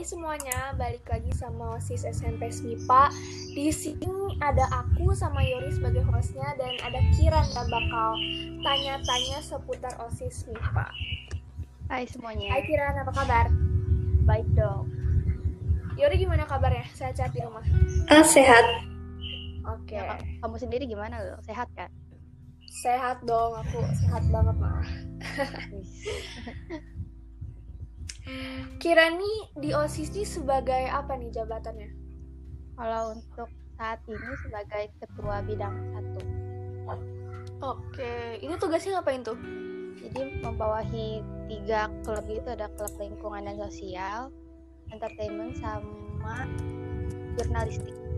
Hai semuanya, balik lagi sama OSIS SMP SMIPA Di sini ada aku sama Yori sebagai hostnya Dan ada Kiran yang bakal tanya-tanya seputar OSIS SMIPA Hai semuanya Hai Kiran, apa kabar? Baik dong Yori gimana kabarnya? Sehat-sehat di rumah? Ah, sehat. Oke ya, Kamu sendiri gimana lo? Sehat kan? Sehat dong, aku sehat banget malah Kira nih di OSIS ini sebagai apa nih jabatannya? Kalau untuk saat ini sebagai ketua bidang satu Oke, ini tugasnya ngapain tuh? Jadi membawahi tiga klub itu ada klub lingkungan dan sosial Entertainment sama jurnalistik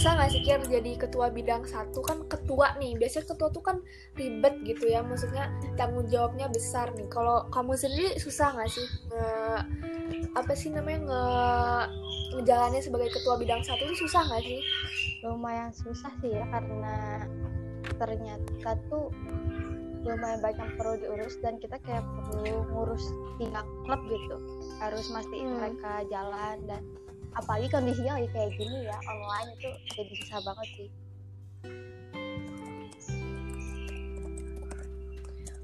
Susah gak sih Kir jadi ketua bidang satu kan ketua nih biasanya ketua tuh kan ribet gitu ya maksudnya tanggung jawabnya besar nih kalau kamu sendiri susah gak sih nge, apa sih namanya nge ngejalannya sebagai ketua bidang satu itu susah gak sih? Lumayan susah sih ya karena ternyata tuh lumayan banyak perlu diurus dan kita kayak perlu ngurus tiga klub gitu harus mastiin Hmm. mereka jalan dan apalagi kondisinya lagi kayak gini ya online itu jadi susah banget sih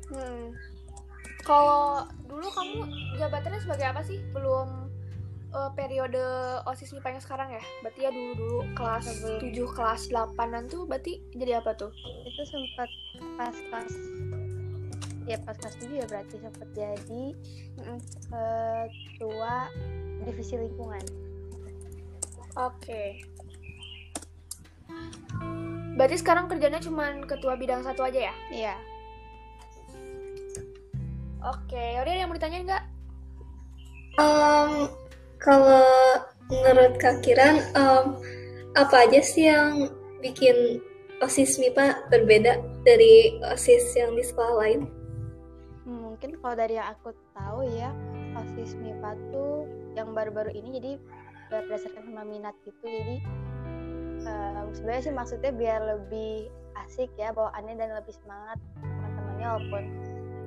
Hmm. Kalau dulu kamu jabatannya sebagai apa sih? Belum eh, periode OSIS MIPA yang sekarang ya? Berarti ya dulu-dulu kelas Sebelum. 7, kelas 8-an tuh berarti jadi apa tuh? itu sempat pas kelas ya pas kelas tujuh ya berarti sempat jadi Mm-mm. ketua divisi lingkungan Oke. Berarti sekarang kerjanya cuma ketua bidang satu aja ya? iya Oke, udah ada yang mau ditanyain nggak? Em, kalau menurut Kak Kiran, em, apa aja sih yang bikin OSIS MIPA berbeda dari OSIS yang di sekolah lain? Hmm, mungkin kalau dari yang aku tahu ya osis MIPA tuh yang baru-baru ini jadi berdasarkan sama minat gitu. Jadi eh, sebenarnya sih maksudnya biar lebih asik ya bawaannya dan lebih semangat teman-temannya walaupun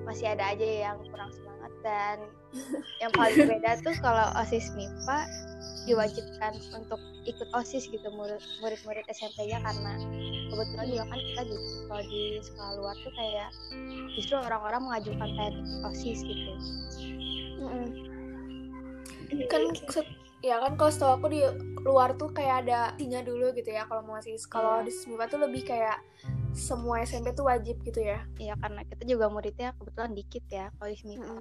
masih ada aja yang kurang semangat. Dan yang paling beda tuh kalau osis MIPA diwajibkan untuk ikut osis gitu murid- murid-murid SMP-nya karena kebetulan juga kan kita di kalau di sekolah luar tuh kayak justru orang-orang mengajukan pengen ikut osis gitu. Kan se- ya kan kalau setahu aku di luar tuh kayak ada tinya dulu gitu ya kalau mau OSIS. Kalau Iya. di MIPA tuh lebih kayak semua SMP tuh wajib gitu ya. ya karena kita juga muridnya kebetulan dikit ya kalau di MIPA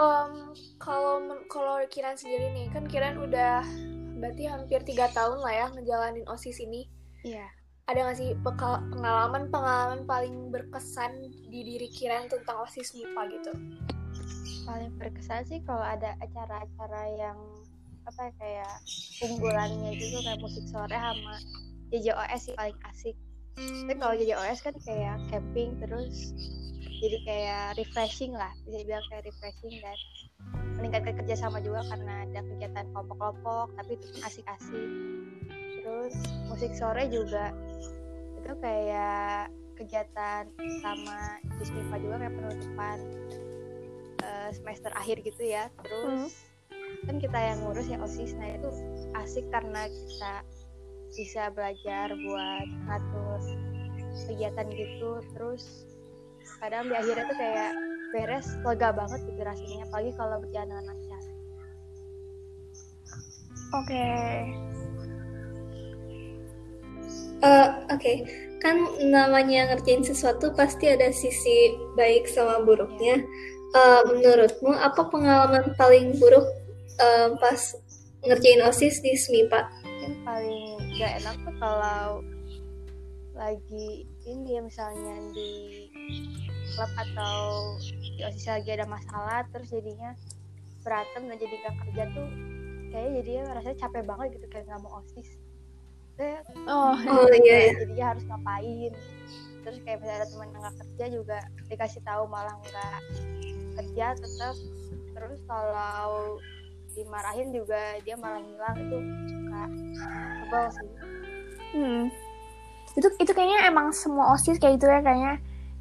Em, kalau men- kalau Kiran sendiri nih kan Kiran udah berarti hampir tiga tahun lah ya ngejalanin osis ini iya ada nggak sih pengalaman pengalaman paling berkesan di diri Kiran tentang osis MIPA gitu paling berkesan sih kalau ada acara-acara yang apa ya, kayak unggulannya itu tuh kayak musik sore sama JJOS sih paling asik. Tapi kalau JJOS kan kayak camping terus jadi kayak refreshing lah bisa dibilang kayak refreshing dan meningkatkan kerjasama juga karena ada kegiatan kelompok-kelompok tapi itu asik-asik. Terus musik sore juga itu kayak kegiatan utama di juga kayak penutupan eh, semester akhir gitu ya. Terus kan kita yang ngurus ya osis. Nah itu asik karena kita bisa belajar buat ngatur kegiatan gitu. Terus kadang di akhirnya tuh kayak beres lega banget gitu rasanya apalagi kalau berjalan dengan lancar. Oke. Eh, Oke, kan namanya ngerjain sesuatu pasti ada sisi baik sama buruknya. Eh, menurutmu apa pengalaman paling buruk eh, pas ngerjain OSIS di SMIPA? mungkin paling gak enak tuh kalau lagi ini ya misalnya di klub atau di osis lagi ada masalah terus jadinya berantem dan jadi gak kerja tuh kayaknya jadinya rasanya capek banget gitu kayak nggak mau osis Kayak oh Oh iya ya. jadinya harus ngapain terus kayak misalnya ada teman yang nggak kerja juga dikasih tahu malah nggak kerja tetap terus kalau dimarahin juga dia malah ngilang. Itu suka sebel sih. Hmm. Itu itu kayaknya emang semua OSIS kayak gitu ya kayaknya.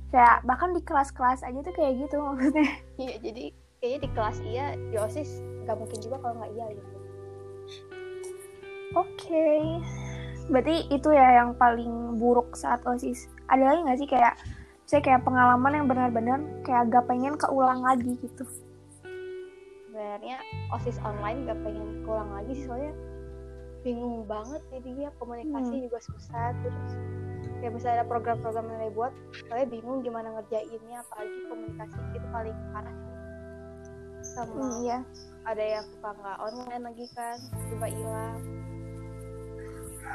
Kayak bahkan di kelas-kelas aja tuh kayak gitu maksudnya. Iya jadi kayaknya di kelas iya di osis nggak mungkin juga kalau nggak iya gitu. Oke. Berarti itu ya yang paling buruk saat osis. Ada lagi nggak sih kayak saya kayak pengalaman yang benar-benar kayak gak pengen keulang lagi gitu sebenarnya osis online gak pengen keulang lagi sih soalnya bingung banget jadi dia komunikasi Hmm. juga susah terus kayak misalnya ada program-program yang dibuat soalnya bingung gimana ngerjainnya apalagi komunikasi itu paling parah sih sama iya ada yang suka nggak online lagi kan tiba hilang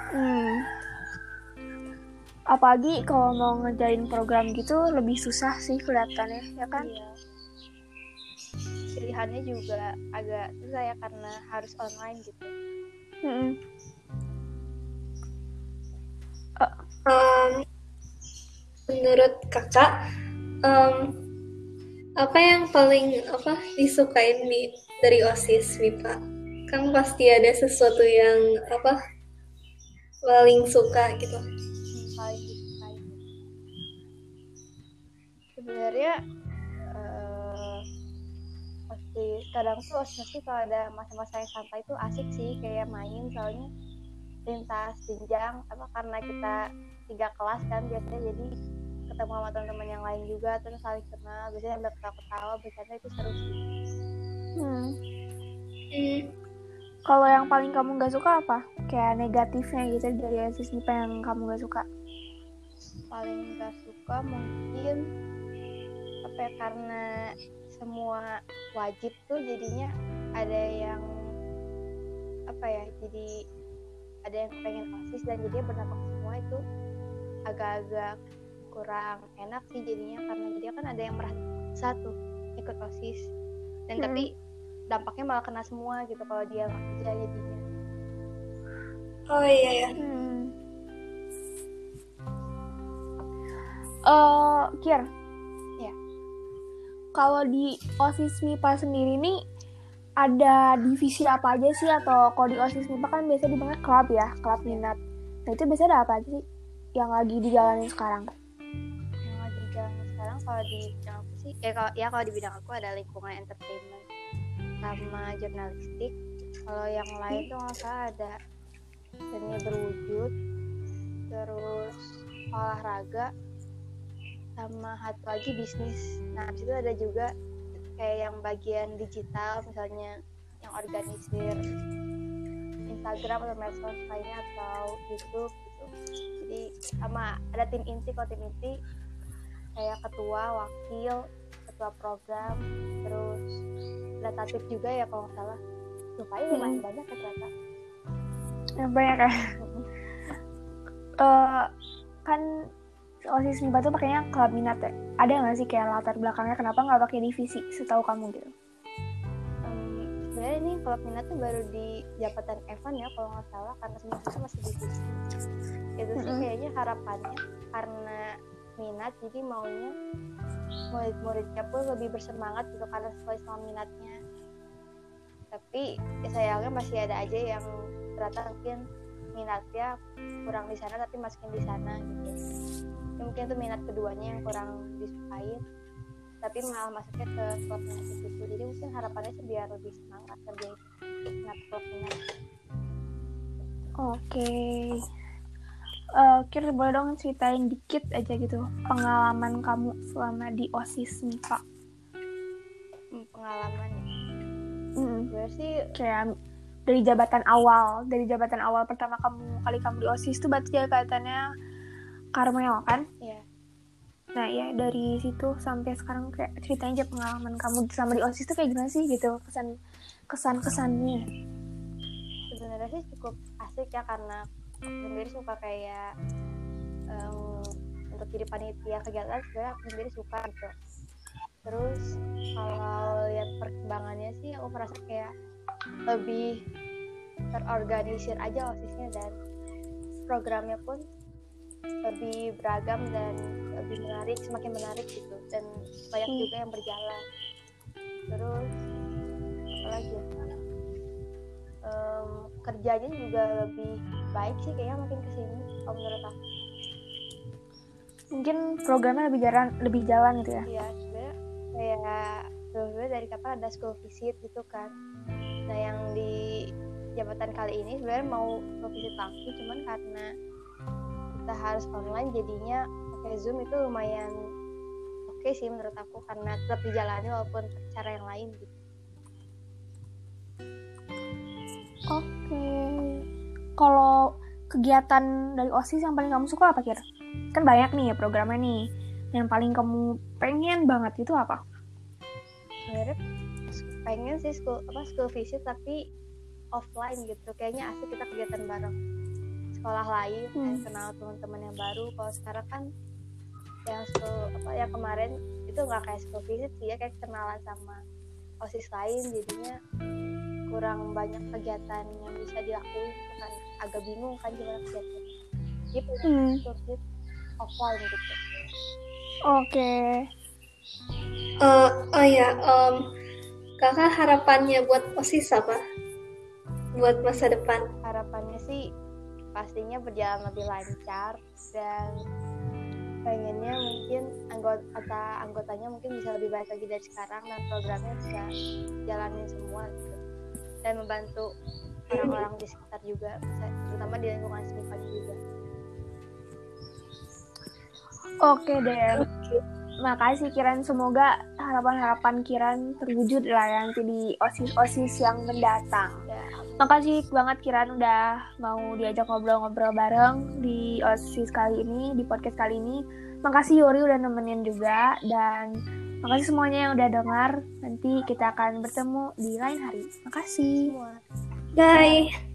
Hmm. Apalagi kalau mau ngejalin program gitu lebih susah sih kelihatannya, ya kan? Iya. pilihannya juga agak susah ya karena harus online gitu Mm-mm. Um, menurut kakak, um, apa yang paling apa disukain di dari osis MIPA? Kan pasti ada sesuatu yang apa paling suka gitu. Sebenarnya eh, pasti kadang tuh pasti kalau ada masa-masa yang santai itu asik sih kayak main soalnya lintas jenjang apa karena kita tiga kelas kan biasanya jadi ketemu sama teman-teman yang lain juga terus saling kenal biasanya sambil ketawa-ketawa bercanda itu seru sih Hmm. Hmm, Kalau yang paling kamu gak suka apa? Kayak negatifnya gitu dari osis MIPA yang kamu gak suka? paling gak suka mungkin apa ya karena semua wajib tuh jadinya ada yang apa ya jadi ada yang pengen osis dan jadinya berdampak semua itu agak-agak kurang enak sih jadinya karena dia kan ada yang merasa tuh ikut osis dan Hmm. tapi dampaknya malah kena semua gitu kalau dia nggak kerja jadinya Oh iya ya. Hmm. Eh, Kier. Kalau di OSIS MIPA sendiri nih ada divisi apa aja sih atau kalau di OSIS MIPA kan biasa dibilangnya klub ya, klub minat. Nah, itu biasanya ada apa aja sih yang lagi dijalanin sekarang? yang lagi jalan sekarang kalau di bidang aku sih ya kalau ya kalau di bidang aku ada lingkungan entertainment sama jurnalistik kalau yang lain tuh nggak ada seni berwujud terus olahraga sama satu lagi bisnis. Nah di situ ada juga kayak yang bagian digital misalnya yang organisir Instagram atau medsos lainnya atau YouTube gitu. Jadi sama ada tim inti kalau tim inti kayak ketua wakil ketua program terus tatip juga ya kalau nggak salah. Lumayan lumayan banyak ya ternyata. Banyak ya. Eh, kan OSIS MIPA tuh pakainya klub minat ya. Ada nggak sih kayak latar belakangnya kenapa nggak pakai divisi setahu kamu gitu? Sebenarnya ini kalau minat tuh baru di jabatan Evan ya kalau nggak salah karena semua masih divisi itu sih kayaknya harapannya karena minat jadi maunya murid-muridnya pun lebih bersemangat gitu karena sesuai sama minatnya tapi ya sayangnya masih ada aja yang ternyata mungkin minatnya kurang di sana tapi masukin di sana gitu ya, mungkin itu minat keduanya yang kurang disukai. Tapi malah masuknya ke klub minat itu jadi mungkin harapannya sih biar lebih semangat lebih minat klub minat Oke. Eh, Kir boleh dong ceritain dikit aja gitu pengalaman kamu selama di OSIS MIPA. Hmm, pengalaman ya? Mm, gue sih kayak dari jabatan awal, dari jabatan awal pertama kamu kali kamu di OSIS tuh berarti jabatannya Karmel kan? ya Nah ya dari situ sampai sekarang kayak ceritain aja pengalaman kamu selama di OSIS tuh kayak gimana sih gitu kesan kesan kesannya. sebenarnya sih cukup asik ya karena aku sendiri suka kayak em, untuk jadi panitia kegiatan sebenarnya aku sendiri suka gitu terus kalau lihat perkembangannya sih aku merasa kayak lebih terorganisir aja osisnya dan programnya pun lebih beragam dan lebih menarik semakin menarik gitu. Dan banyak Hmm. juga yang berjalan. Terus apa lagi ya? Em, kerjanya juga lebih baik sih kayaknya makin ke sini kalau menurut aku. Mungkin programnya lebih jalan lebih jalan gitu ya? Iya, sebenarnya kayak sebenarnya dari kapan ada school visit gitu kan. Nah yang di jabatan kali ini sebenarnya mau school visit langsung, cuman karena kita harus online jadinya pakai zoom itu lumayan oke sih menurut aku karena tetap dijalani walaupun cara yang lain gitu. oke. Kalau kegiatan dari osis yang paling kamu suka apa kira kan banyak nih ya programnya nih. Yang paling kamu pengen banget itu apa? Sebenarnya pengen sih school apa school visit tapi offline gitu. Kayaknya asik kita kegiatan bareng sekolah lain Hmm. kayak kenal teman-teman yang baru. Kalau sekarang kan yang school apa yang kemarin itu nggak kayak school visit sih ya kayak kenalan sama osis lain jadinya kurang banyak kegiatan yang bisa dilakuin kan agak bingung kan gimana kegiatan gitu Hmm. school visit offline gitu oke Eh, oh ya, em, kakak harapannya buat OSIS apa? Buat masa depan? harapannya sih pastinya berjalan lebih lancar dan pengennya mungkin anggota anggotanya mungkin bisa lebih baik lagi dari sekarang dan programnya bisa jalanin semua gitu. Dan membantu orang-orang di sekitar juga bisa terutama di lingkungan Smipag juga. Oke deh makasih Kiran semoga harapan-harapan Kiran terwujud lah ya nanti di osis-osis yang mendatang ya Makasih banget Kiran udah mau diajak ngobrol-ngobrol bareng di OSIS kali ini, di podcast kali ini. Makasih Yuri udah nemenin juga dan makasih semuanya yang udah dengar. Nanti kita akan bertemu di lain hari. Makasih. semua Bye.